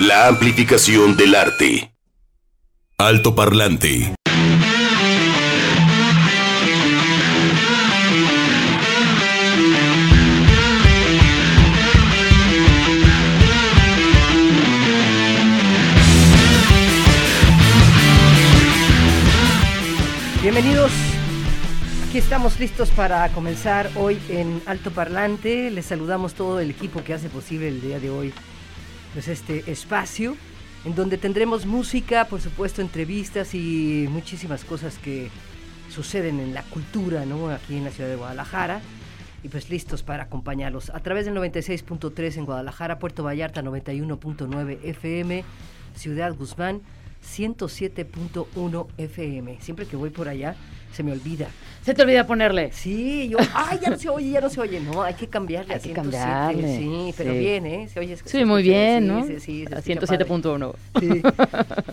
La amplificación del arte. Alto parlante. Bienvenidos. Aquí estamos listos para comenzar hoy en Alto Parlante. Les saludamos todo el equipo que hace posible el día de hoy pues este espacio en donde tendremos música, por supuesto, entrevistas y muchísimas cosas que suceden en la cultura, ¿no? Aquí en la ciudad de Guadalajara. Y pues listos para acompañarlos a través del 96.3 en Guadalajara, Puerto Vallarta 91.9 FM, Ciudad Guzmán 107.1 FM. Siempre que voy por allá se me olvida. Se te olvida ponerle. Sí, yo, ay, ya no se oye, ya no se oye. No, hay que cambiarle Hay que 107. cambiarle, Sí, pero sí. bien, ¿eh? Se oye. Sí, muy bien, ¿no? Sí, sí, sí. se A escucha padre. 107.1. Sí.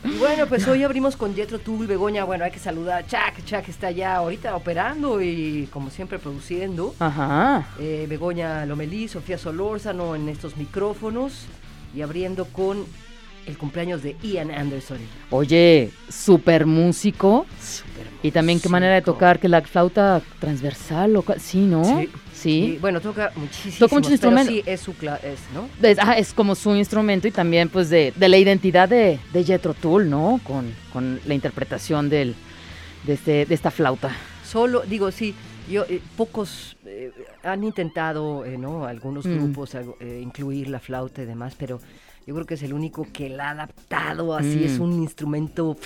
Y bueno, pues hoy abrimos con Jetro Tull, Begoña. Bueno, hay que saludar a Chuck. Chuck está ya ahorita operando y, como siempre, produciendo. Ajá. Eh, Begoña Lomelí, Sofía Solórzano en estos micrófonos y abriendo con el cumpleaños de Ian Anderson. Oye, super músico. Súper Y también qué manera de tocar que la flauta transversal o sí, ¿no? Sí. Sí. Y, bueno, toca muchísimo. Toca muchos instrumentos. Sí, es su es, ¿no? Es, ah, es como su instrumento y también pues de, de la identidad de, de Jethro Tull, ¿no? Con, con la interpretación del, de, este, de esta flauta. Solo, digo, sí, yo, eh, pocos eh, han intentado, eh, ¿no? Algunos Mm. grupos algo, eh, incluir la flauta y demás, pero yo creo que es el único que la ha adaptado así, Mm. es un instrumento,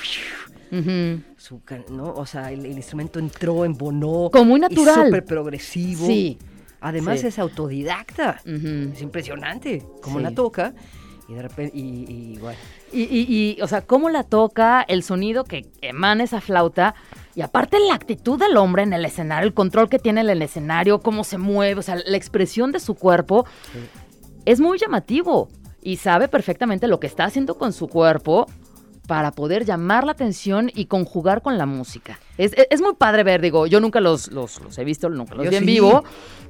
su ¿no? O sea, el, el instrumento entró, embonó. Como muy natural. Súper progresivo. Sí. Además Sí. es autodidacta. Es impresionante cómo Sí. la toca. Y de repente, y, y bueno, Y, y- y, o sea, cómo la toca, el sonido que emana esa flauta, y aparte la actitud del hombre en el escenario, el control que tiene en el escenario, cómo se mueve, o sea, la expresión de su cuerpo, es muy llamativo y sabe perfectamente lo que está haciendo con su cuerpo para poder llamar la atención y conjugar con la música. Es, es- es muy padre ver, digo, yo nunca los, los, los he visto, nunca los Yo vi en sí. vivo,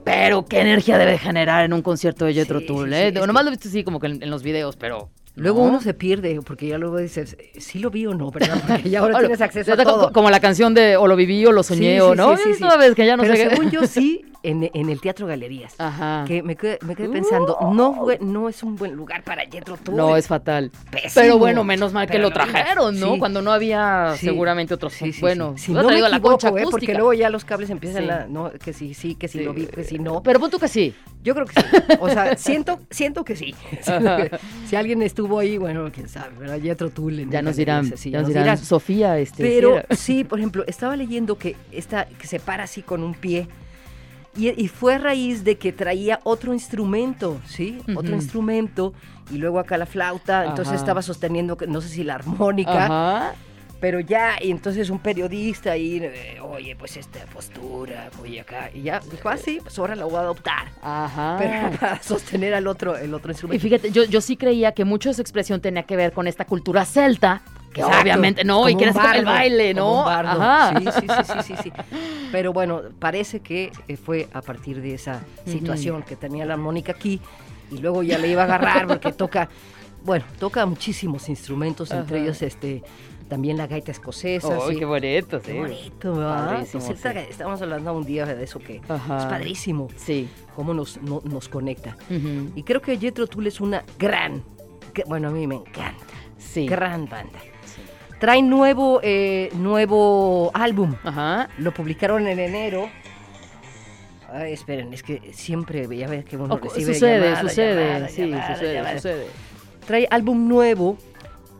pero qué energía debe generar en un concierto de Jethro Sí, Tull, ¿eh? sí, nomás que- lo he visto así como que en, en los videos, pero... luego ¿no? uno se pierde, porque ya luego dices, ¿sí lo vi o no? ¿Verdad? Porque ya ahora tienes acceso a todo. co- Como la canción de O lo viví o lo soñé Sí, o sí, no. sí, sí, sí. Vez que ya no Pero sé qué- según yo sí, en, en el Teatro Galerías. Ajá. Que me quedé, me quedé pensando, no, fue- no es un buen lugar para Jethro Tull. No, es fatal. pésimo. Pero bueno, menos mal que lo trajeron, ¿no? Sí. Cuando no había Sí. seguramente otros. Sí, bueno. Si hubiera no me traído la equivoco, concha ¿eh? porque luego ya los cables empiezan Sí. a, no, que sí, sí, que sí lo vi, que sí no. Pero pon tú que sí. Yo creo que sí. O sea, siento, siento que sí. Si alguien estuvo ahí, bueno, quién sabe, ¿verdad? Jethro Tull. Ya nos dirán, ya nos dirán, Sofía, este. Pero sí, por ejemplo, estaba leyendo que, esta, que se para así con un pie. Y, y fue a raíz de que traía otro instrumento, ¿sí? Otro instrumento. Y luego acá la flauta. Entonces estaba sosteniendo, no sé si la armónica. Ajá. Pero ya, y entonces un periodista ahí, eh, oye, pues esta postura, oye acá. Y ya dijo, ah, sí, pues ahora la voy a adoptar. Ajá. Pero para sostener al otro, el otro Y instrumento. fíjate, yo, yo sí creía que mucho de su expresión tenía que ver con esta cultura celta, que Exacto, obviamente no, y así como el baile, ¿no? Ajá. Sí, sí, sí, sí, sí, sí. Pero bueno, parece que eh, fue a partir de esa situación que tenía la armónica aquí y luego ya le iba a agarrar porque toca, bueno, toca muchísimos instrumentos, entre Ajá. ellos este también la gaita escocesa. Ay, sí. qué bonito, Qué sí. bonito, ¿verdad? Sí. Estábamos hablando un día de eso que Ajá. es padrísimo, Sí. cómo nos, no- nos conecta. Ujú. Y creo que Jethro Tull es una gran, que- bueno, a mí me encanta, Sí. gran banda. Trae nuevo, eh, nuevo álbum. Ajá. Lo publicaron en enero. Ay, esperen, es que siempre, ya ves que uno recibe sucede, llamada, sucede, llamada, sí, llamada, sucede, sucede. Trae álbum nuevo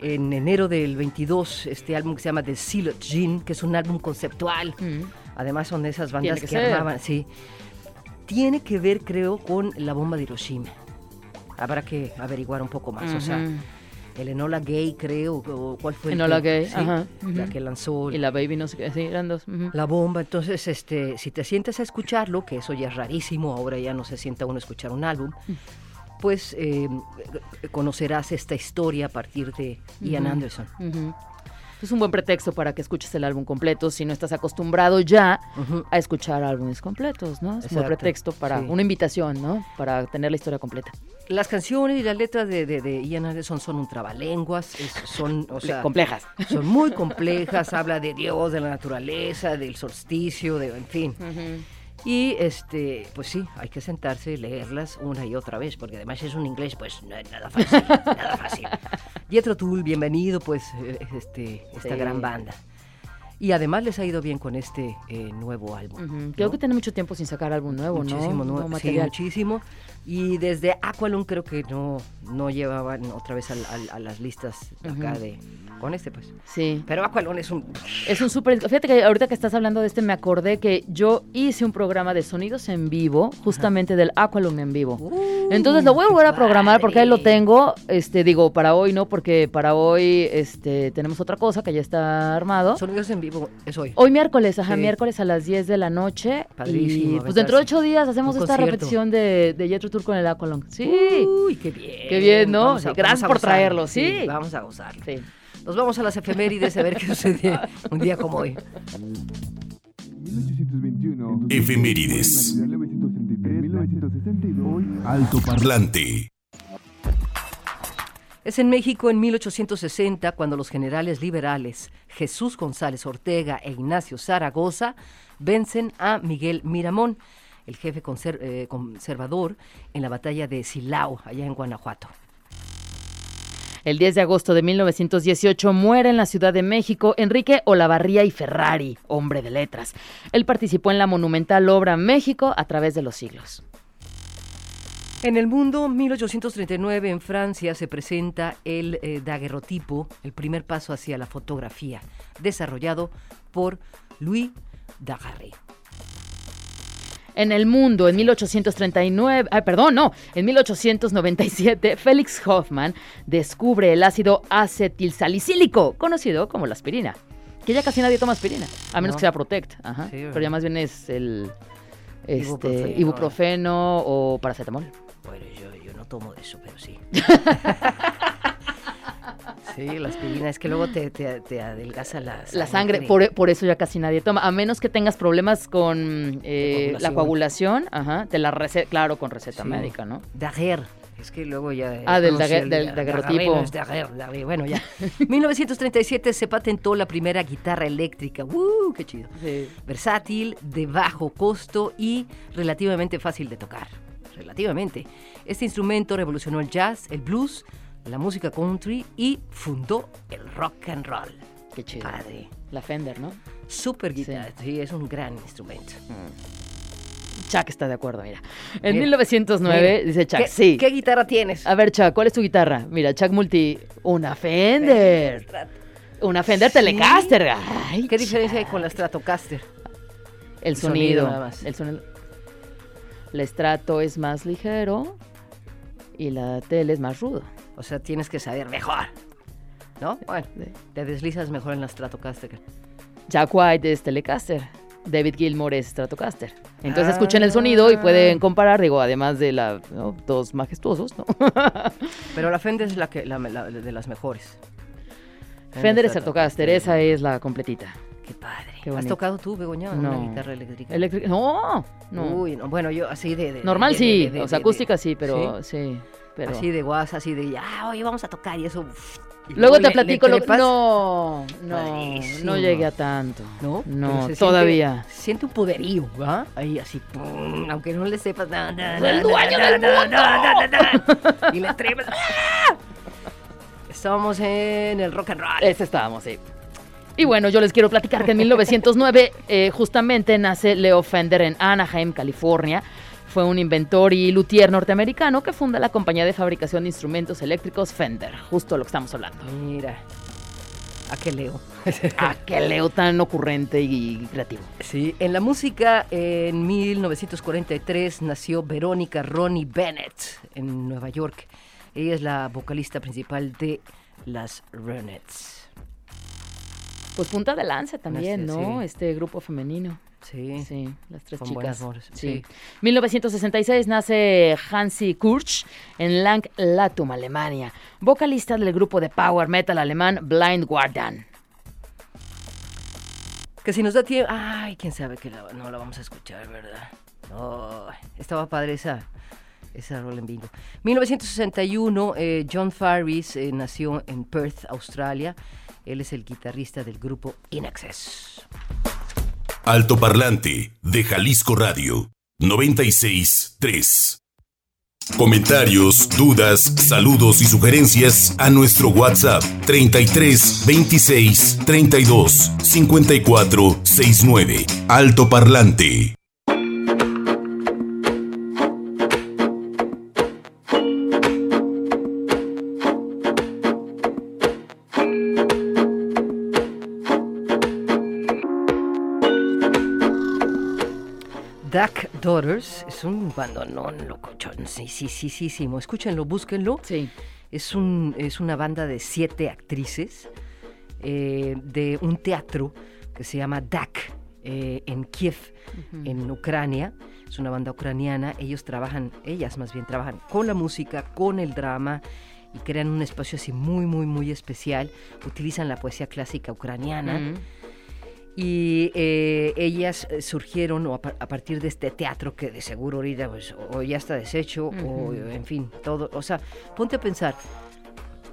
en enero del 22, este álbum que se llama The Seal Gin, que es un álbum conceptual. Mm. Además son de esas bandas Tiene que que, armaban, sí. Tiene que ver, creo, con la bomba de Hiroshima. Habrá que averiguar un poco más. O sea. El Enola Gay, creo, o cuál fue el Enola Gay, sí, ajá, la que lanzó Y la baby, no sé qué, sí, eran dos. la bomba. Entonces, este, si te sientes a escucharlo, que eso ya es rarísimo, ahora ya no se sienta uno a escuchar un álbum, pues eh, conocerás esta historia a partir de Ian. Anderson. Es un buen pretexto para que escuches el álbum completo si no estás acostumbrado ya a escuchar álbumes completos, ¿no? Es un Exacto, pretexto para sí. una invitación, ¿no? Para tener la historia completa. Las canciones y las letras de, de, de Ian Anderson son un trabalenguas, es- son, o sea, Complejas. son muy complejas, habla de Dios, de la naturaleza, del solsticio, de, en fin. Y este, pues sí, hay que sentarse y leerlas una y otra vez, porque además es un inglés, pues no es nada fácil, nada fácil. Jethro Tull, bienvenido, pues, eh, este, esta Sí. gran banda. Y además les ha ido bien con este eh, nuevo álbum. Ujú. Creo ¿no? que tiene mucho tiempo sin sacar álbum nuevo, Muchísimo, ¿no? sí, muchísimo. Y desde Aqualung creo que no, no llevaban otra vez a, las listas acá de con este, pues. Sí. Pero Aqualung es un Es un súper... Fíjate que ahorita que estás hablando de este me acordé que yo hice un programa de sonidos en vivo, justamente del Aqualung en vivo. Entonces lo voy a volver a programar porque ahí lo tengo. Este, digo, para hoy no, porque para hoy este, tenemos otra cosa que ya está armado. sonidos en vivo es hoy. Hoy miércoles, ajá, Sí. miércoles a las 10 de la noche. Padrísimo, Y pues dentro de ocho días hacemos Un esta concierto. repetición de, de Jetro Tour con el Aqualung. Sí. Uy, qué bien. Qué bien, ¿no? Gracias por traerlo, sí. Vamos a gozarlo. Sí. Nos vamos a las efemérides a ver qué sucede un día como hoy. 1821. Efemérides. 1933, 1962. Alto Parlante. Es en México en 1860 cuando los generales liberales Jesús González Ortega e Ignacio Zaragoza vencen a Miguel Miramón, el jefe conser- eh, conservador, en la batalla de Silao, allá en Guanajuato. El 10 de agosto de 1918 muere en la Ciudad de México Enrique Olavarría y Ferrari, hombre de letras. Él participó en la monumental obra México a través de los siglos. En el mundo, 1839 en Francia se presenta el eh, daguerrotipo, el primer paso hacia la fotografía, desarrollado por Louis Daguerre. En el mundo, en 1839, ah, perdón, no, en 1897, Félix Hoffman descubre el ácido acetilsalicílico, conocido como la aspirina. Que ya casi nadie toma aspirina, a menos No. que sea Protect, ajá, Sí, pero ya más bien es el este, Ibuprofeno. ibuprofeno o paracetamol. Bueno, yo, yo no tomo de eso, pero sí. sí, la aspirina es que luego te, te- te adelgaza la sangre. La sangre, por, por eso ya casi nadie toma, a menos que tengas problemas con eh, la coagulación, ajá, te la receta, claro, con receta Sí. médica, ¿no? Daguerre. Es que luego ya... Ah, del conocí daguer- el- del daguerrotipo. Daguerre, Bueno, ya. 1937 se patentó la primera guitarra eléctrica. ¡Uh, qué chido! Versátil, de bajo costo y relativamente fácil de tocar. Relativamente. Este instrumento revolucionó el jazz, el blues, la música country y fundó el rock and roll. Qué chido. Padre. La Fender, ¿no? Super guitarra, sí, es un gran instrumento. Chuck está de acuerdo, mira. En Mira, 1909, Mira, dice Chuck, ¿qué, sí. ¿Qué guitarra tienes? A ver, Chuck, ¿cuál es tu guitarra? Mira, Chuck Multi, una Fender. Una Fender Telecaster. Ay, ¿Qué diferencia hay con la Stratocaster? El sonido sonido. nada más. El sonido. El estrato es más ligero y la tele es más rudo. O sea, tienes que saber mejor. ¿No? Bueno, Sí. te deslizas mejor en la Stratocaster. Jack White es Telecaster. David Gilmour es Stratocaster. Entonces Ah. escuchen el sonido y pueden comparar, digo, además de la, ¿no? dos majestuosos, ¿no? Pero la Fender es la que, la, la- de las mejores. Fender Stratocaster, esa es la completita. Qué padre. Qué ¿Has tocado tú, Begoña, No. una guitarra eléctrica? Eléctrica. No, no. Uy, no, bueno, yo así de... de- Normal de- sí, de- de- o sea, acústica sí, pero sí, pero... Así de guasa, así de, ah, oye, vamos a tocar y eso... y Luego te le- le platico lo que... No, no, no llegué a tanto. ¿No? No, se siente- todavía. se siente un poderío, ¿va? Ahí así, pum, aunque no le sepas nada. ¡Soy el dueño del mundo! Y le trepas. ¡ah! Estamos en el rock and roll. Ese estábamos, sí. Y bueno, yo les quiero platicar que en 1909 eh, justamente nace Leo Fender en Anaheim, California. Fue un inventor y luthier norteamericano que funda la compañía de fabricación de instrumentos eléctricos Fender, justo lo que estamos hablando. Mira, ¿a qué leo? Ah, qué Leo tan ocurrente y creativo. Sí, en la música en 1943 nació Verónica Ronnie Bennett en Nueva York. Ella es la vocalista principal de las Ronettes. Pues punta de lanza también, ¿no? sí. Este grupo femenino. Sí. Sí, las tres chicas. voces, Sí. sí. 1966 nace Hansi Kurch en Lang Latum, Alemania, vocalista del grupo de power metal alemán Blind Guardian. Que si nos da tiempo. Ay, quién sabe que la- no la vamos a escuchar, ¿verdad? No, estaba padre esa, esa rola en bingo. 1961, eh, John Farris eh, nació en Perth, Australia. Él es el guitarrista del grupo In Excess. Altoparlante de Jalisco Radio 963. Comentarios, dudas, saludos y sugerencias a nuestro WhatsApp 33 26 32 54 69. Altoparlante. Duck Daughters es un bandonón locochón. Sí, sí, sí, sí, sí. Escúchenlo, búsquenlo. Sí. Es, un, es una banda de siete actrices eh, de un teatro que se llama DAC eh, en Kiev, en Ucrania. Es una banda ucraniana. Ellos trabajan, ellas más bien trabajan con la música, con el drama y crean un espacio así muy, muy, muy especial. Utilizan la poesía clásica ucraniana. Mm. Y eh, ellas eh, surgieron o a, par- a partir de este teatro que de seguro ahorita pues, o ya está deshecho o en fin, todo. O sea, ponte a pensar,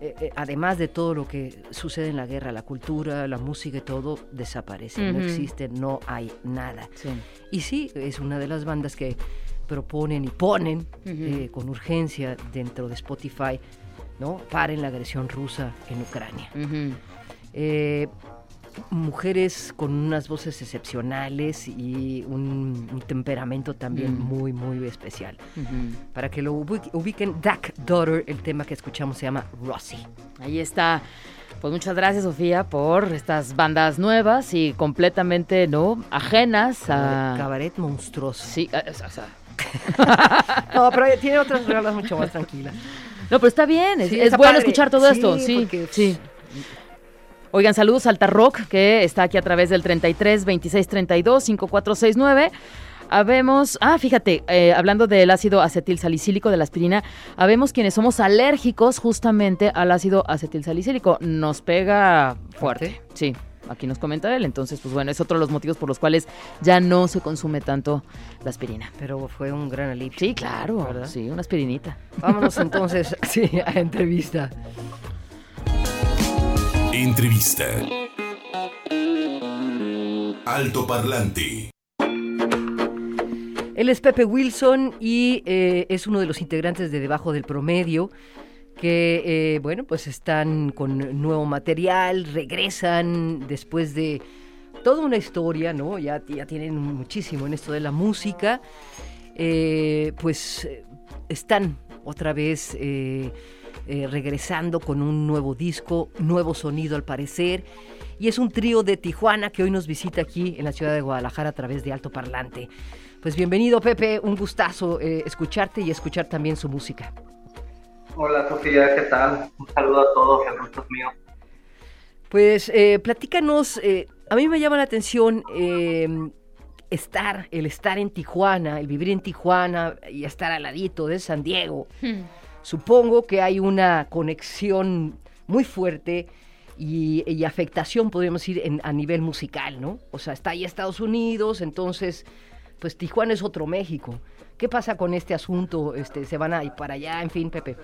eh, eh, además de todo lo que sucede en la guerra, la cultura, la música y todo desaparece, no existe, no hay nada. Sí. Y sí, es una de las bandas que proponen y ponen con urgencia dentro de Spotify, ¿no? Paren la agresión rusa en Ucrania. Mujeres con unas voces excepcionales y un, un temperamento también Mm. muy, muy especial. Para que lo ubi- ubiquen, Duck Daughter, el tema que escuchamos se llama Rossi. Ahí está. Pues muchas gracias, Sofía, por estas bandas nuevas y completamente, ¿no? Ajenas a. Cabaret monstruoso. Sí, o sea, No, pero tiene otras rolas mucho más tranquilas. No, pero está bien, es, Sí, es está bueno padre. escuchar todo Sí, esto, sí, porque, sí. Oigan, saludos a Alta Rock, que está aquí a través del 33 26 32 5469. Habemos, ah, fíjate, eh, hablando del ácido acetil salicílico de la aspirina, habemos quienes somos alérgicos justamente al ácido acetil salicílico. Nos pega fuerte, sí. Aquí nos comenta él, entonces, pues bueno, es otro de los motivos por los cuales ya no se consume tanto la aspirina. Pero fue un gran alivio. Sí, claro, ¿Verdad? sí, una aspirinita. Vámonos entonces, sí, a entrevista. Entrevista. Altoparlante. Él es Pepe Wilson y eh, es uno de los integrantes de Debajo del Promedio que, eh, bueno, pues están con nuevo material, regresan después de toda una historia, ¿no? Ya, ya tienen muchísimo en esto de la música. Eh, pues eh, están otra vez eh, regresando con un nuevo disco, nuevo sonido al parecer. Y es un trío de Tijuana que hoy nos visita aquí en la ciudad de Guadalajara a través de Alto Parlante. Pues bienvenido Pepe, un gustazo eh, escucharte y escuchar también su música. Hola Sofía, ¿qué tal? Un saludo a todos, el gusto es mío. Pues eh, platícanos, eh, a mí me llama la atención eh, estar, el estar en Tijuana, el vivir en Tijuana y estar al ladito de San Diego. Supongo que hay una conexión muy fuerte y, y afectación, podríamos decir, en- a nivel musical, ¿no? O sea, está ahí Estados Unidos, entonces, pues Tijuana es otro México. ¿Qué pasa con este asunto? Este, ¿Se van a ir para allá? En fin, Pepe.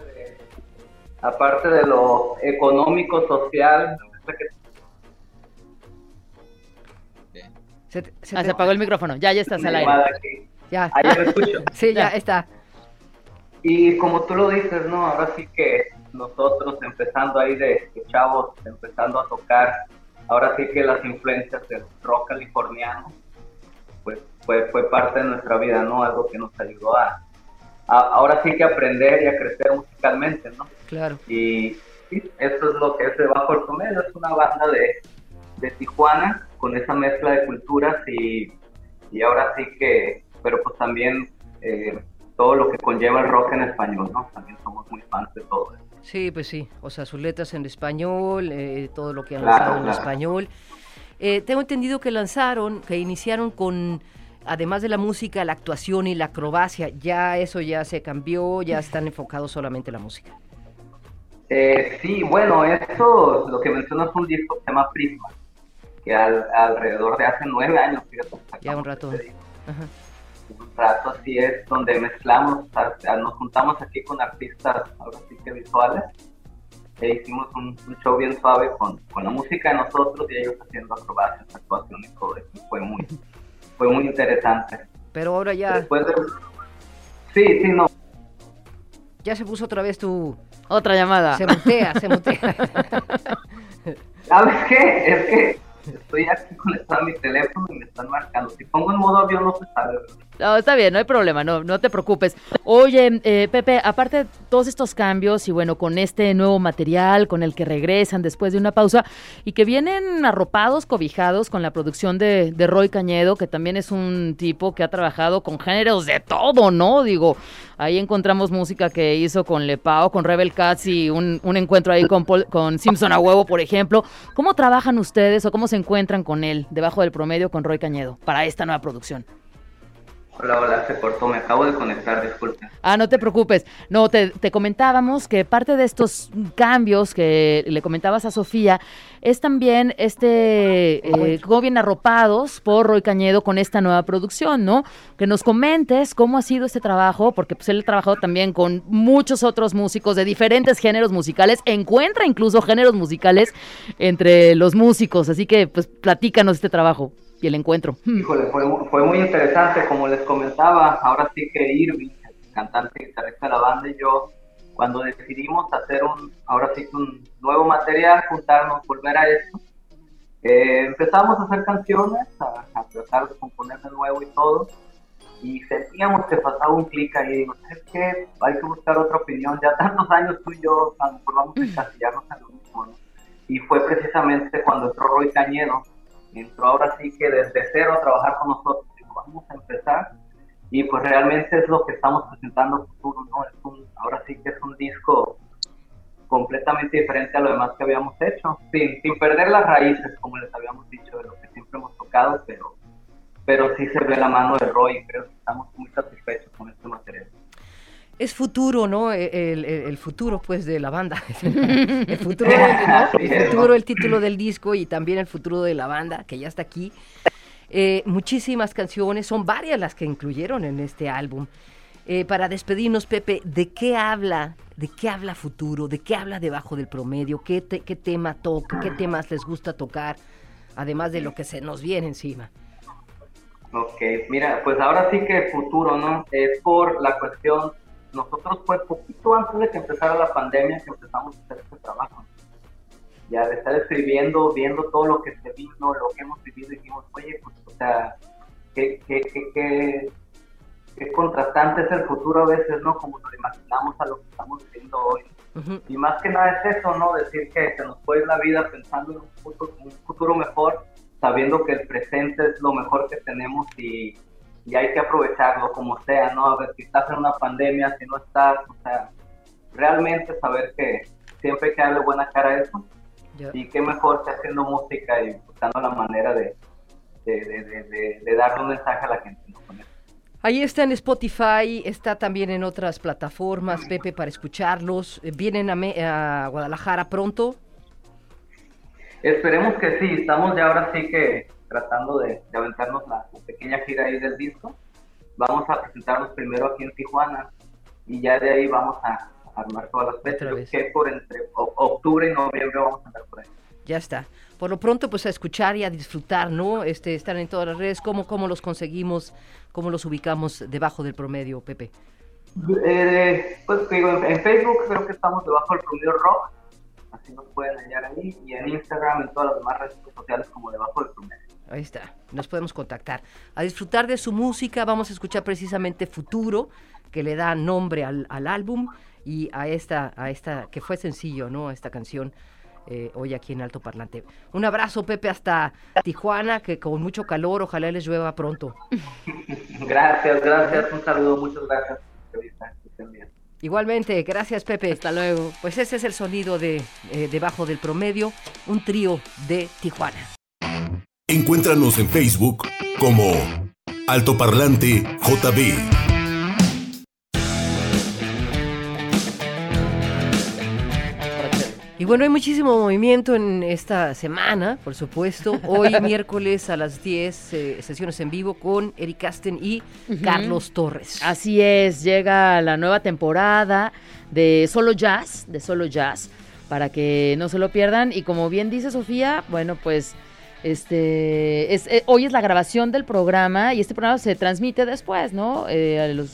Aparte de lo económico, social, Se te- se Ah, te- se apagó el micrófono, ya, ya estás al aire. Ya, Ah, ya me escucho. sí, ya Ya. está. Y como tú lo dices, ¿no? Ahora sí que nosotros empezando ahí de, de chavos, empezando a tocar, ahora sí que las influencias del rock californiano, pues fue, fue parte de nuestra vida, ¿no? Algo que nos ayudó a, a- ahora sí que aprender y a crecer musicalmente, ¿no? Claro. Y sí, eso es lo que es Debajo del Promedio, es una banda de, de Tijuana con esa mezcla de culturas y, y ahora sí que, pero pues también eh, todo lo que conlleva el rock en español, ¿no? También somos muy fans de todo eso. Sí, pues sí. O sea, sus letras en español, eh, todo lo que han Claro, lanzado en claro. español. Eh, tengo entendido que lanzaron, que iniciaron con, además de la música, la actuación y la acrobacia. Ya eso ya se cambió, ya están enfocados solamente en la música. Eh, sí, bueno, esto, lo que mencionas es un disco que se llama Prisma. que al- alrededor de hace nueve años, fíjate. Ya un rato. Ajá. Un rato así es, donde mezclamos, o sea, nos juntamos aquí con artistas, ahora sí que visuales, e hicimos un, un show bien suave con, con la música de nosotros y ellos haciendo acrobacias, actuaciones y todo eso. Fue muy, fue muy interesante. Pero ahora ya, Después de... Sí, sí, no. ya se puso otra vez tu... Otra llamada. Se mutea, se mutea. ¿Sabes qué? Es que estoy aquí conectado a mi teléfono y me están marcando. Si pongo en modo avión no se sabe. No, está bien, no hay problema, no, no te preocupes. Oye, eh, Pepe, aparte de todos estos cambios y bueno, con este nuevo material con el que regresan después de una pausa y que vienen arropados, cobijados con la producción de, de Roy Cañedo, que también es un tipo que ha trabajado con géneros de todo, ¿no? Digo, ahí encontramos música que hizo con Lepao, con Rebel Cats y un, un encuentro ahí con, con Simpson a huevo, por ejemplo. ¿Cómo trabajan ustedes o cómo se encuentran con él, debajo del promedio, con Roy Cañedo, para esta nueva producción? Hola, hola, se cortó, me acabo de conectar, disculpen. Ah, no te preocupes. No, te, te comentábamos que parte de estos cambios que le comentabas a Sofía es también este, eh, cómo bien arropados por Roy Cañedo con esta nueva producción, ¿no? Que nos comentes cómo ha sido este trabajo, porque pues él ha trabajado también con muchos otros músicos de diferentes géneros musicales, encuentra incluso géneros musicales entre los músicos, así que pues platícanos este trabajo y el encuentro. Híjole, fue, fue muy interesante, como les comentaba, ahora sí que Irving, el cantante y guitarrista de la banda y yo, cuando decidimos hacer un, ahora sí que un nuevo material, juntarnos, volver a esto, eh, empezamos a hacer canciones, a, a tratar de componer de nuevo y todo, y sentíamos que faltaba un clic ahí, digo, es que hay que buscar otra opinión, ya tantos años tú y yo, a lo mejor vamos a encasillarnos en lo mismo, ¿no? Y fue precisamente cuando entró Roy Cañedo, entró ahora sí que desde cero a trabajar con nosotros, vamos a empezar, y pues realmente es lo que estamos presentando futuro, ¿no? Es un, ahora sí que es un disco completamente diferente a lo demás que habíamos hecho, sin, sin perder las raíces, como les habíamos dicho, de lo que siempre hemos tocado, pero, pero sí se ve la mano de Roy, creo que estamos muy satisfechos con este material. Es futuro, ¿no? El, el- el futuro, pues, de la banda. el futuro, ¿no? El futuro, el título del disco y también el futuro de la banda, que ya está aquí. Eh, muchísimas canciones, son varias las que incluyeron en este álbum. Eh, para despedirnos, Pepe, ¿de qué habla? ¿De qué habla futuro? ¿De qué habla debajo del promedio? ¿Qué, te- qué tema toca? ¿Qué temas les gusta tocar? Además de lo que se nos viene encima. Ok, mira, pues ahora sí que futuro, ¿no? Es por la cuestión, nosotros fue poquito antes de que empezara la pandemia que empezamos a hacer este trabajo. Ya de estar escribiendo, viendo todo lo que se vino, lo que hemos vivido, dijimos, oye, pues, o sea, qué, qué, qué, qué, contrastante es el futuro a veces, ¿no? Como nos imaginamos a lo que estamos viviendo hoy. Y más que nada es eso, ¿no? Decir que se nos puede ir la vida pensando en un futuro, un futuro mejor, sabiendo que el presente es lo mejor que tenemos y, y hay que aprovecharlo como sea, ¿no? A ver, si estás en una pandemia, si no estás, o sea, realmente saber que siempre hay que darle buena cara a eso y qué mejor que haciendo música y buscando la manera de, de, de, de, de- darle un mensaje a la gente. ¿no? Ahí está en Spotify, está también en otras plataformas, Pepe, para escucharlos. Eh, Vienen a, Me- a Guadalajara pronto. Esperemos que sí, estamos ya ahora sí que tratando de, de aventarnos la, la pequeña gira ahí del disco. Vamos a presentarnos primero aquí en Tijuana y ya de ahí vamos a, a armar todas las fechas. Que por entre o- octubre y noviembre vamos a andar por ahí. Ya está. Por lo pronto, pues a escuchar y a disfrutar, ¿no? Este, están en todas las redes. ¿Cómo, cómo los conseguimos? ¿Cómo los ubicamos debajo del promedio, Pepe? Eh, pues digo, en, en Facebook creo que estamos debajo del promedio rock, así nos pueden hallar ahí, y en Instagram, en todas las demás redes sociales como debajo del promedio. Ahí está. Nos podemos contactar. A disfrutar de su música. Vamos a escuchar precisamente Futuro, que le da nombre al, al álbum y a esta, a esta, que fue sencillo, ¿no? A esta canción. eh, hoy aquí en Alto Parlante. Un abrazo, Pepe, hasta Tijuana, que con mucho calor, ojalá les llueva pronto. Gracias, gracias, un saludo, muchas gracias. por la entrevista, que estén bien. Igualmente, gracias Pepe. Hasta luego. Pues ese es el sonido de eh, Debajo del Promedio, un trío de Tijuana. Encuéntranos en Facebook como Altoparlante JB. Y bueno, hay muchísimo movimiento en esta semana, por supuesto. Hoy miércoles a las 10, eh, sesiones en vivo con Eric Casten y Carlos Torres. Así es, llega la nueva temporada de Solo Jazz, de Solo Jazz, para que no se lo pierdan. Y como bien dice Sofía, bueno, pues este es, eh, hoy es la grabación del programa y este programa se transmite después, ¿no? Eh,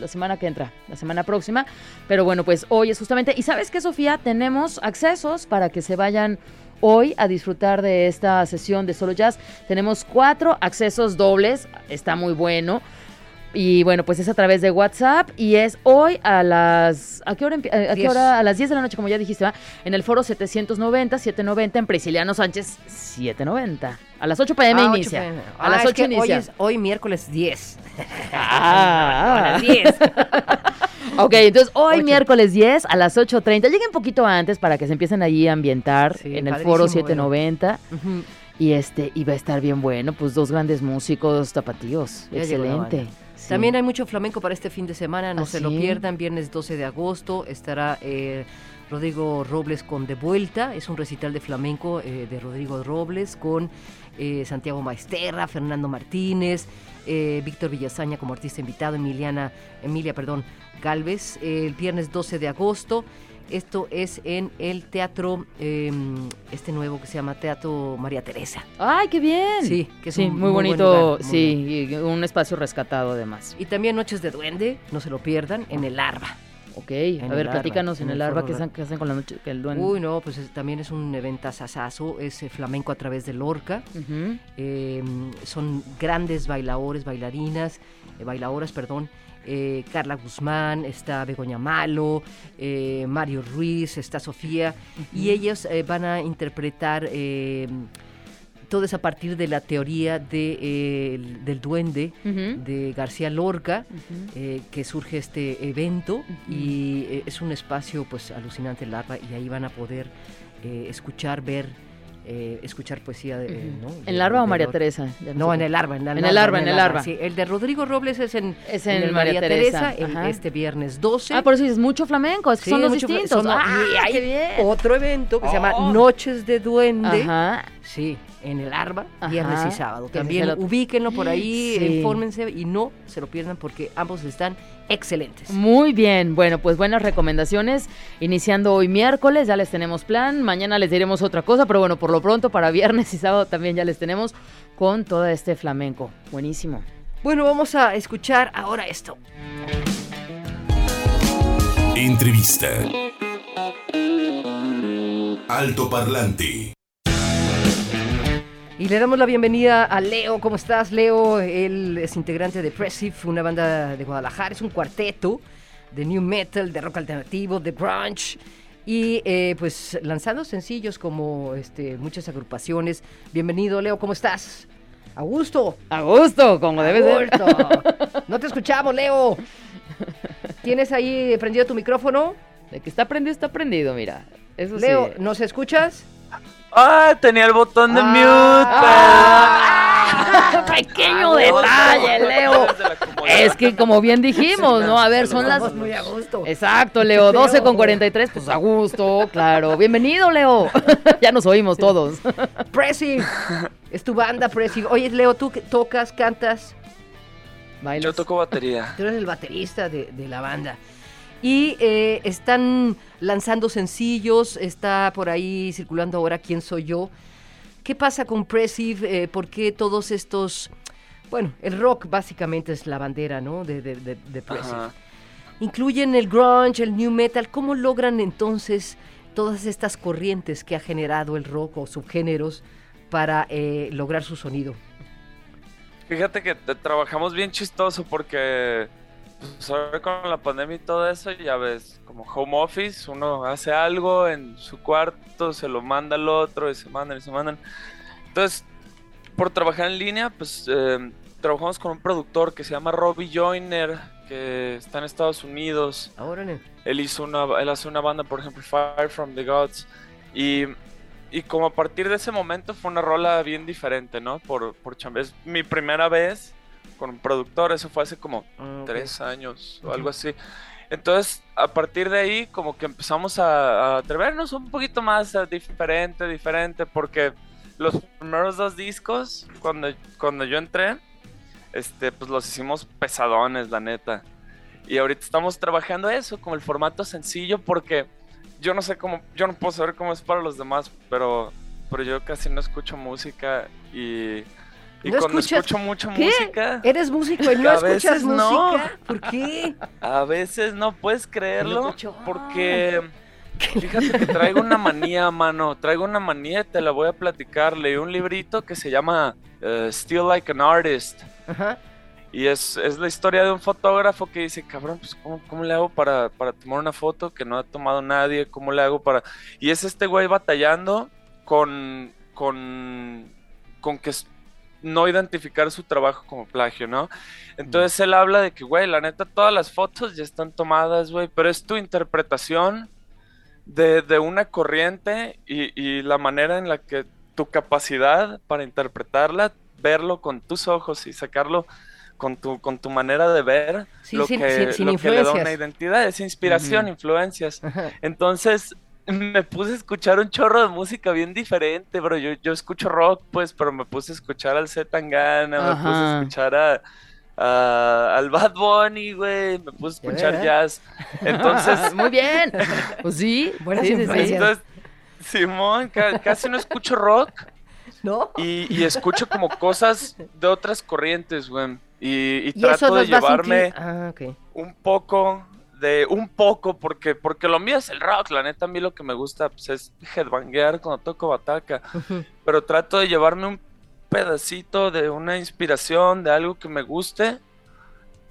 la semana que entra, la semana próxima. Pero bueno, pues hoy es justamente. Y sabes qué, Sofía, tenemos accesos para que se vayan hoy a disfrutar de esta sesión de Solo Jazz. Tenemos cuatro accesos dobles, está muy bueno. Y bueno, pues es a través de WhatsApp y es hoy a las ¿a qué hora empie- a qué hora? A las 10 de la noche, como ya dijiste, ¿va? En el foro 790, 790 en Prisciliano Sánchez 790. A las 8 pm Ah, inicia. pm. A Ah, las es 8 que Hoy, inicia. es, hoy miércoles 10. Ah, A las 10. Ok, entonces hoy Ocho. miércoles 10 a las 8.30. Lleguen poquito antes para que se empiecen allí a ambientar Sí, en el foro bueno. 790. Ujú. Y este, y va a estar bien bueno, pues dos grandes músicos tapatíos. Ya Excelente. Sí. También hay mucho flamenco para este fin de semana, no ¿Ah, se lo pierdan. Viernes 12 de agosto estará eh, Rodrigo Robles con De Vuelta. Es un recital de flamenco eh, de Rodrigo Robles con eh, Santiago Maesterra, Fernando Martínez, eh, Víctor Villazaña como artista invitado, Emiliana, Emilia, perdón, Galvez. eh, el viernes 12 de agosto. Esto es en el teatro, eh, este nuevo que se llama Teatro María Teresa. ¡Ay, qué bien! Sí, que es Sí, un muy, muy bonito, lugar, sí, un espacio rescatado además. Y también Noches de Duende, no se lo pierdan, en el Arba. Ok, En a ver, platícanos en el el Arba, ¿qué hacen, con la noche? Que el duende. Uy, no, pues es- también es un evento asasazo, es eh, flamenco a través de Lorca. Eh, son grandes bailadores, bailarinas, eh, bailadoras, perdón. Eh, Carla Guzmán, está Begoña Malo, eh, Mario Ruiz, está Sofía, y ellas eh, van a interpretar todo es a partir de la teoría de, eh, el- del duende de García Lorca, eh, que surge este evento y eh, es un espacio pues alucinante Larva y ahí van a poder escuchar, ver, eh, escuchar poesía de. ¿En de- Larva o de María Lor- Teresa? No, en el Larva, en, En el Larva, en el Larva. Sí, el de Rodrigo Robles es en, Es en María el Teresa, el- este viernes 12. Ah, por eso dices mucho flamenco, es que Sí, son los distintos. son- ah, y hay qué bien. Otro evento que se llama Oh. Noches de Duende. Ajá. Sí, en el Arba, Ajá. viernes y sábado. También lo- ubíquenlo por ahí, Sí. infórmense y no se lo pierdan porque ambos están excelentes. Muy bien, bueno, pues buenas recomendaciones. Iniciando hoy miércoles, ya les tenemos plan. Mañana les diremos otra cosa, pero bueno, por lo pronto para viernes y sábado también ya les tenemos con todo este flamenco. Buenísimo. Bueno, vamos a escuchar ahora esto. Entrevista. Alto Parlante. Y le damos la bienvenida a Leo. ¿Cómo estás, Leo? Él es integrante de Pressive, una banda de Guadalajara. Es un cuarteto de new metal, de rock alternativo, de grunge. Y eh, pues lanzando sencillos como este, muchas agrupaciones. Bienvenido, Leo. ¿Cómo estás? A gusto. A gusto, como debe ser. No te escuchamos, Leo. ¿Tienes ahí prendido tu micrófono? De que está prendido, está prendido, mira. Eso Leo, sí. ¿nos escuchas? Ah, tenía el botón de Ah, pequeño mute. detalle, Leo. Es que como bien dijimos, ¿no? A ver, son las... Muy a gusto. Exacto, Leo, 12 con 43, pues a gusto, claro. Bienvenido, Leo. ya nos oímos todos. Pressive. Es tu banda, Pressive. Oye, Leo, ¿tú tocas, cantas? Bailas. Yo toco batería. Tú eres el baterista de, de la banda. Y eh, están lanzando sencillos, está por ahí circulando ahora quién soy yo. ¿Qué pasa con Pressive? Eh, ¿Por qué todos estos... Bueno, el rock básicamente es la bandera, ¿no? De, de, de, de Pressive. Ajá. Incluyen el grunge, el new metal. ¿Cómo logran entonces todas estas corrientes que ha generado el rock o subgéneros para eh, lograr su sonido? Fíjate que trabajamos bien chistoso porque pues, ahora con la pandemia y todo eso, ya ves, como home office, uno hace algo en su cuarto, se lo manda al otro y se mandan y se mandan. Entonces, por trabajar en línea, pues eh, trabajamos con un productor que se llama Robbie Joyner, que está en Estados Unidos. Ahora, Él hizo una, él hace una banda, por ejemplo, Fire from the Gods. Y, y como a partir de ese momento fue una rola bien diferente, ¿no? Por, por. Es mi primera vez con un productor, eso fue hace como Ah, ok. tres años o algo así. Entonces, a partir de ahí, como que empezamos a, a atrevernos un poquito más a diferente, diferente, porque los primeros dos discos, cuando, cuando yo entré, este, pues los hicimos pesadones, la neta. Y ahorita estamos trabajando eso, como el formato sencillo, porque yo no sé cómo, yo no puedo saber cómo es para los demás, pero, pero yo casi no escucho música y, y ¿No cuando escuchas? escucho mucha ¿Qué? música, ¿Eres músico y no escuchas no. música? ¿Por qué? a veces no puedes creerlo, porque fíjate que traigo una manía, mano, traigo una manía, te la voy a platicar. Leí un librito que se llama eh, Still Like an Artist. Ajá. Y es, es la historia de un fotógrafo que dice, cabrón, pues ¿cómo, cómo le hago para, para tomar una foto que no ha tomado nadie? ¿Cómo le hago para...? Y es este güey batallando con, con, con que no identificar su trabajo como plagio, ¿no? Entonces él habla de que, güey, la neta, todas las fotos ya están tomadas, güey, pero es tu interpretación de, de una corriente y, y la manera en la que tu capacidad para interpretarla, verlo con tus ojos y sacarlo con tu, con tu manera de ver, Sí, lo, sin- que, sin- sin lo que le da una identidad, es inspiración, influencias. Entonces me puse a escuchar un chorro de música bien diferente, bro. Yo, yo escucho rock, pues, pero me puse a escuchar al Z Tangana, me puse a escuchar a, a- al Bad Bunny, güey, me puse a escuchar ¿eh? jazz. Entonces, Muy bien. Pues sí. Buenas sí, entonces Simón, ca- casi no escucho rock ¿No? y, y escucho como cosas de otras corrientes, güey. Y, y trato de llevarme Ah, un poco de un poco porque porque lo mío es el rock la neta a mí lo que me gusta pues, es headbanguear cuando toco bataca pero trato de llevarme un pedacito de una inspiración de algo que me guste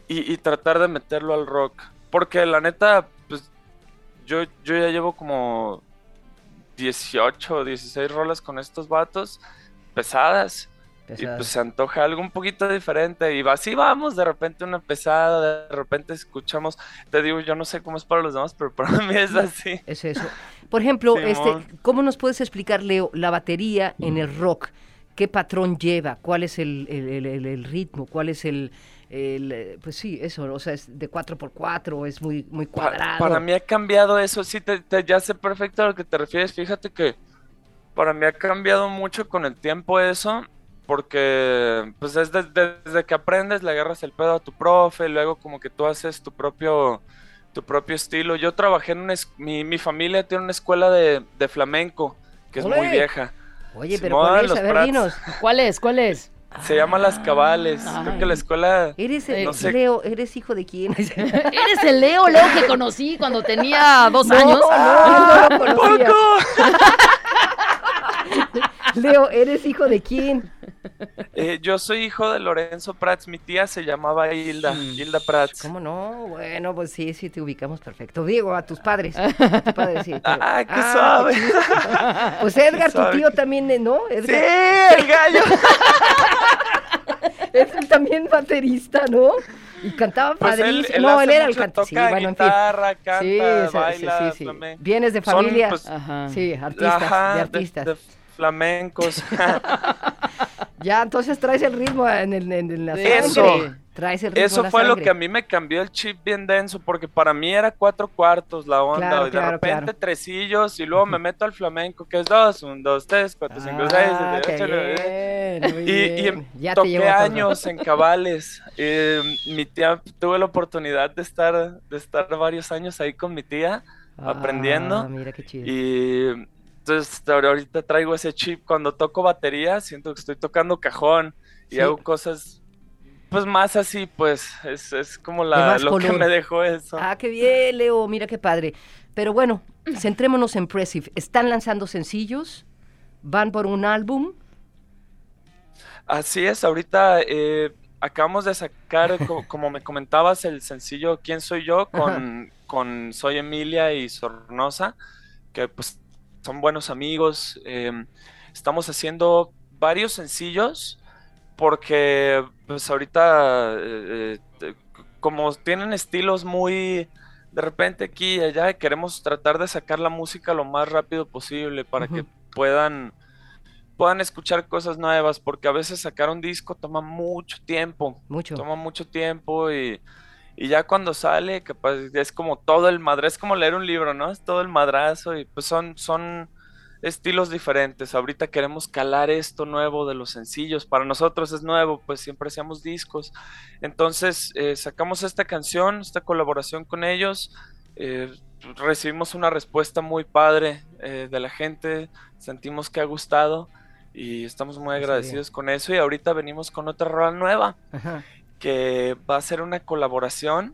y, y tratar de meterlo al rock porque la neta pues yo yo ya llevo como 18 o 16 rolas con estos vatos pesadas y pues se antoja algo un poquito diferente y va- así vamos, de repente una pesada, de repente escuchamos, te digo, yo no sé cómo es para los demás, pero para mí es así. Es eso. Por ejemplo, Simón. este, ¿cómo nos puedes explicar, Leo, la batería en el rock? ¿Qué patrón lleva? ¿Cuál es el, el- el- el- el ritmo? ¿Cuál es el, el, Pues sí, eso, o sea, es de 4x4, es muy, muy cuadrado. para mí ha cambiado eso, sí, te, te- ya sé perfecto a lo que te refieres, fíjate que para mí ha cambiado mucho con el tiempo eso, porque pues es desde, desde que aprendes, le agarras el pedo a tu profe, luego como que tú haces tu propio tu propio estilo. Yo trabajé en una, mi, mi familia tiene una escuela de, de flamenco, que es muy vieja. Oye, pero ¿cuál es? A ver, dinos. ¿Cuál es? ¿Cuál es? Se llama Las Cabales. Creo que la escuela... ¿Eres, el- No sé. Leo, ¿eres hijo de quién? ¿Eres el Leo, Leo que conocí cuando tenía dos No, años? no, no lo conocía. Leo, ¿eres hijo de quién? Eh, yo soy hijo de Lorenzo Prats, mi tía se llamaba Hilda, Hilda Prats. ¿Cómo no? Bueno, pues sí, sí te ubicamos perfecto. Digo, a tus padres. A tus padres, sí, ¡Ah, qué Ah, suave! chido. Pues Edgar, tu tío también, eh, ¿no? ¡Sí, el gallo! es también baterista, ¿no? Y cantaba Pues él, padrísimo. él no, él era el cantante. Sí, toca bueno, en fin. guitarra, canta, Sí, sí, baila, sí, sí. flamenco. Vienes de Son, familia. pues, Ajá. Sí, artistas, Ajá, de artistas. de flamencos. Ya, entonces traes el ritmo en, el, en, en la sangre. Eso. Traes el ritmo en Eso la fue lo que a mí me cambió el chip bien denso, porque para mí era cuatro cuartos la onda, Claro, y de claro, repente claro. tresillos, y luego me meto al flamenco, que es dos, un, dos, tres, cuatro, cinco, seis, Ah, siete, ocho, nueve, bien, muy Y, y. Ya toqué años en cabales. Eh, mi tía, tuve la oportunidad de estar, de estar varios años ahí con mi tía, aprendiendo. Ah, mira qué chido. Y entonces ahora- ahorita traigo ese chip. Cuando toco batería, siento que estoy tocando cajón y Sí. hago cosas pues más así, pues es, es como la, lo que me dejó eso. Ah, qué bien, Leo, mira qué padre. Pero bueno, centrémonos en Pressive. ¿Están lanzando sencillos? ¿Van por un álbum? Así es, ahorita eh, acabamos de sacar, co- como me comentabas, el sencillo ¿Quién soy yo? con, con Soy Emilia y Sornosa, que pues son buenos amigos. eh, estamos haciendo varios sencillos porque pues ahorita eh, eh, como tienen estilos muy de repente aquí y allá queremos tratar de sacar la música lo más rápido posible para que puedan puedan escuchar cosas nuevas porque a veces sacar un disco toma mucho tiempo Mucho. toma mucho tiempo y, Y ya cuando sale, que pues es como todo el madre, es como leer un libro, ¿no? Es todo el madrazo y pues son, son estilos diferentes. Ahorita queremos calar esto nuevo de los sencillos. Para nosotros es nuevo, pues siempre hacíamos discos. Entonces eh, sacamos esta canción, esta colaboración con ellos. eh, recibimos una respuesta muy padre eh, de la gente. Sentimos que ha gustado y estamos muy Está agradecidos con eso. Y ahorita venimos con otra rola nueva Ajá. Que va a ser una colaboración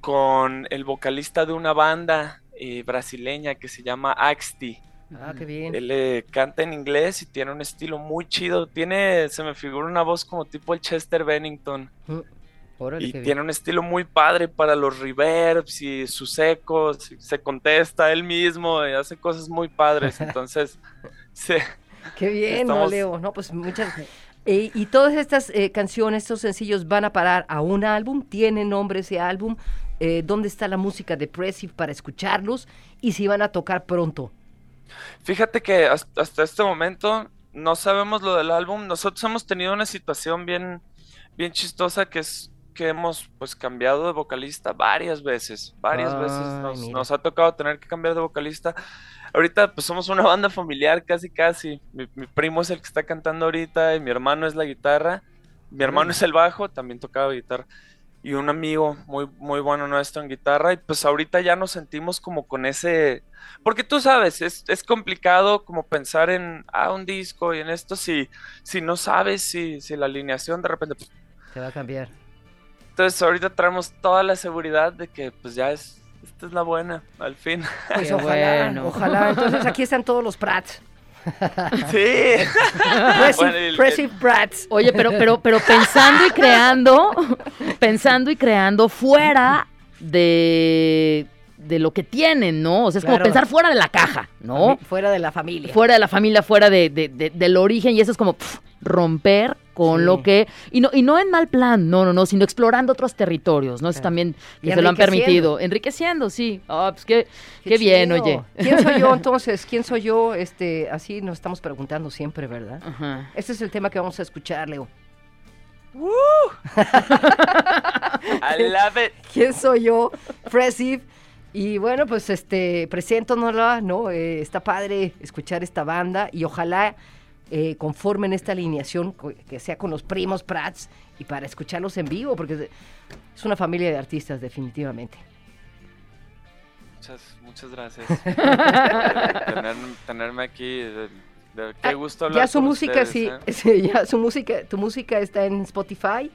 con el vocalista de una banda eh, brasileña que se llama Axti. Ah, qué bien. Él eh, canta en inglés y tiene un estilo muy chido. Tiene, se me figura una voz como tipo el Chester Bennington. Mm, Órale, Y bien. tiene un estilo muy padre para los reverbs y sus ecos. se contesta él mismo y hace cosas muy padres. Entonces, sí. Qué bien, no, Estamos- Leo. No, pues muchas. Eh, y todas estas eh, canciones, estos sencillos van a parar a un álbum. ¿Tiene nombre ese álbum? Eh, ¿Dónde está la música Depressive para escucharlos? Y si van a tocar pronto. Fíjate que hasta, hasta este momento no sabemos lo del álbum. Nosotros hemos tenido una situación bien, bien chistosa que es que hemos pues cambiado de vocalista varias veces. Varias veces Ay, nos, mira. nos ha tocado tener que cambiar de vocalista. Ahorita pues somos una banda familiar casi casi. Mi, mi primo es el que está cantando ahorita y mi hermano es la guitarra. Mi hermano Órale. es el bajo, también tocaba guitarra. Y un amigo muy, muy bueno nuestro en guitarra. Y pues ahorita ya nos sentimos como con ese... Porque tú sabes, es, es complicado como pensar en ah, un disco y en esto si, si no sabes si, si la alineación de repente... pues, Se va a cambiar. entonces ahorita traemos toda la seguridad de que pues ya es... Esta es la buena, al fin. Pues Qué ojalá, bueno. ojalá. Entonces aquí están todos los Prats. sí. Depressive Prats. Oye, pero, pero, pero pensando y creando, pensando y creando fuera de, de lo que tienen, ¿no? O sea, es como pensar fuera de la caja, ¿no? Fuera de la familia. Fuera de la familia, fuera de, de- de- del origen, y eso es como romper con Sí. lo que. Y no, y no en mal plan, no, no, no, sino explorando otros territorios, ¿no? Eso también que se lo han permitido. Enriqueciendo, sí. Ah, pues qué, qué, bien, oye. ¿Quién soy yo entonces? ¿Quién soy yo? Este, así nos estamos preguntando siempre, ¿verdad? Ajá. Este es el tema que vamos a escuchar, Leo. I love it. ¿Quién soy yo? Pressive. Y bueno, pues este, preséntanosla, ¿no? Eh, está padre escuchar esta banda y ojalá eh, conformen esta alineación que sea con los primos Prats y para escucharlos en vivo, porque es una familia de artistas, definitivamente. Muchas, muchas gracias. Tener- tenerme aquí. de- de- qué Ah, gusto hablar Ya su con música, ustedes, sí, ¿eh? sí, ya su música, tu música está en Spotify.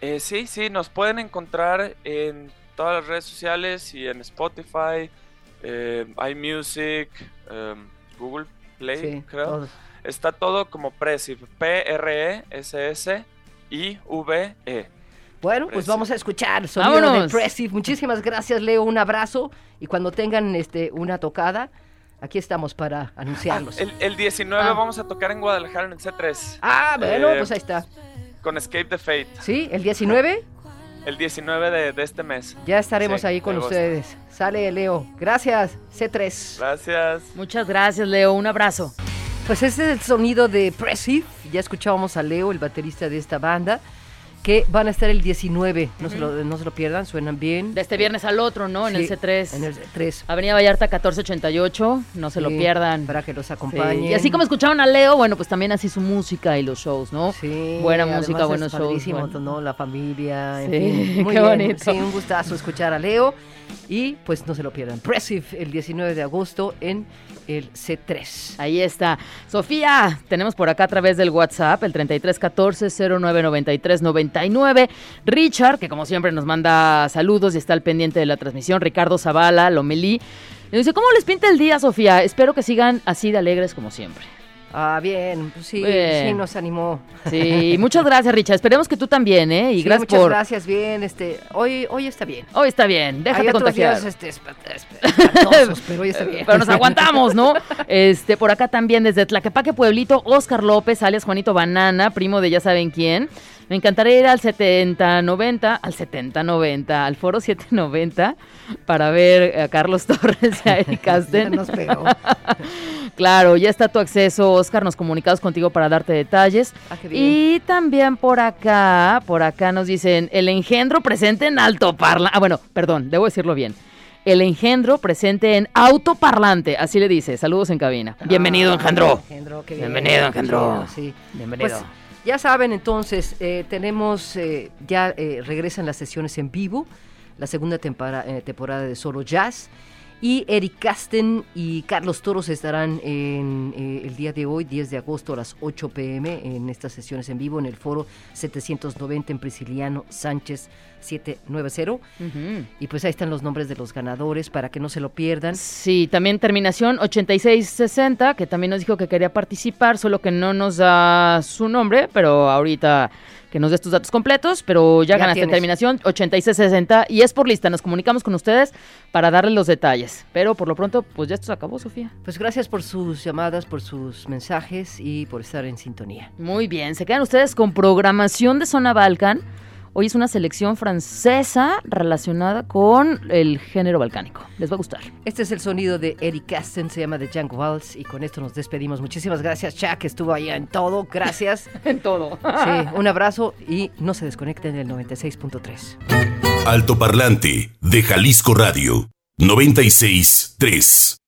Eh, sí, sí, nos pueden encontrar en todas las redes sociales y en Spotify, eh, iMusic, em, Google Play, Sí, creo. todos. Está todo como Presiv, P-R-E-S-S-I-V-E. Bueno, pues vamos a escuchar el sonido de Vámonos. Pressive. Muchísimas gracias, Leo. Un abrazo. Y cuando tengan este una tocada, aquí estamos para anunciarlos. El, el 19 Ah. vamos a tocar en Guadalajara en el C3 Ah, bueno, Eh, pues ahí está. con Escape the Fate, Sí, el 19 el 19 de, de este mes. ya estaremos Sí, ahí con ustedes. Sale, Leo. Gracias, C3. Gracias. Muchas gracias, Leo. Un abrazo. Pues ese es el sonido de Pressive. Ya escuchábamos a Leo, el baterista de esta banda, que van a estar el 19. No, se, lo, no se lo pierdan, suenan bien. De este viernes al otro, ¿no? En Sí, el C3. En el C3. Avenida Vallarta 1488. No se lo pierdan. Para que los Sí, acompañen. Y así como escucharon a Leo, bueno, pues también así su música y los shows, ¿no? Sí, Buena música, es buenos shows. bueno. ¿no? La familia, en fin, muy qué bien. bonito. Sí, un gustazo escuchar a Leo y pues no se lo pierdan. Pressive el 19 de agosto en el C3. Ahí está. Sofía, tenemos por acá a través del WhatsApp el 3314 0993 99. Richard, que como siempre nos manda saludos y está al pendiente de la transmisión. Ricardo Zavala, Lomelí. Y dice, ¿cómo les pinta el día, Sofía? Espero que sigan así de alegres como siempre. Ah, bien, pues sí, Bien. sí nos animó. Sí, muchas gracias, Richard. Esperemos que tú también, ¿eh? Y Sí, gracias muchas por... gracias, bien, este, hoy, hoy está bien. Hoy está bien, déjate Hay otros contagiar. días, este, pero hoy está bien. Pero nos aguantamos, ¿no? Este, por acá también desde Tlaquepaque Pueblito, Oscar López, alias Juanito Banana, primo de ya saben quién. Me encantaría ir al 70-90, al 70-90, al foro 790 para ver a Carlos Torres y a Eric Casten. nos pegó. Claro, ya está tu acceso, Oscar. Nos comunicamos contigo para darte detalles. Ah, qué bien. Y también por acá, por acá nos dicen el engendro presente en altoparlante. Ah, bueno, perdón, debo decirlo bien. El engendro presente en autoparlante, así le dice. Saludos en cabina. Bienvenido, Ah, engendro. engendro, qué bien, Bienvenido, engendro. sí. Bienvenido. Pues ya saben, entonces, eh, tenemos, eh, ya eh, regresan las sesiones en vivo, la segunda tempora- eh, temporada de Solo Jazz. Y Eric Casten y Carlos Toros estarán en, eh, el día de hoy, 10 de agosto a las 8 pm, en estas sesiones en vivo en el foro 790 en Prisciliano Sánchez 790. Ujú. Y pues ahí están los nombres de los ganadores para que no se lo pierdan. Sí, también terminación 8660, que también nos dijo que quería participar, solo que no nos da su nombre, pero ahorita que nos des tus datos completos, pero ya, Ya ganaste tienes. terminación 8660 y es por lista, nos comunicamos con ustedes para darles los detalles. Pero por lo pronto, pues ya esto se acabó, Sofía. Pues gracias por sus llamadas, por sus mensajes y por estar en sintonía. Muy bien, se quedan ustedes con programación de Zona Balcan. Hoy es una selección francesa relacionada con el género balcánico. Les va a gustar. Este es el sonido de Eric Casten, se llama The Junk Waltz y con esto nos despedimos. Muchísimas gracias, Chuck, que estuvo ahí en todo. Gracias. En todo. Sí, un abrazo y no se desconecten del 96.3. Altoparlante de Jalisco Radio 96.3.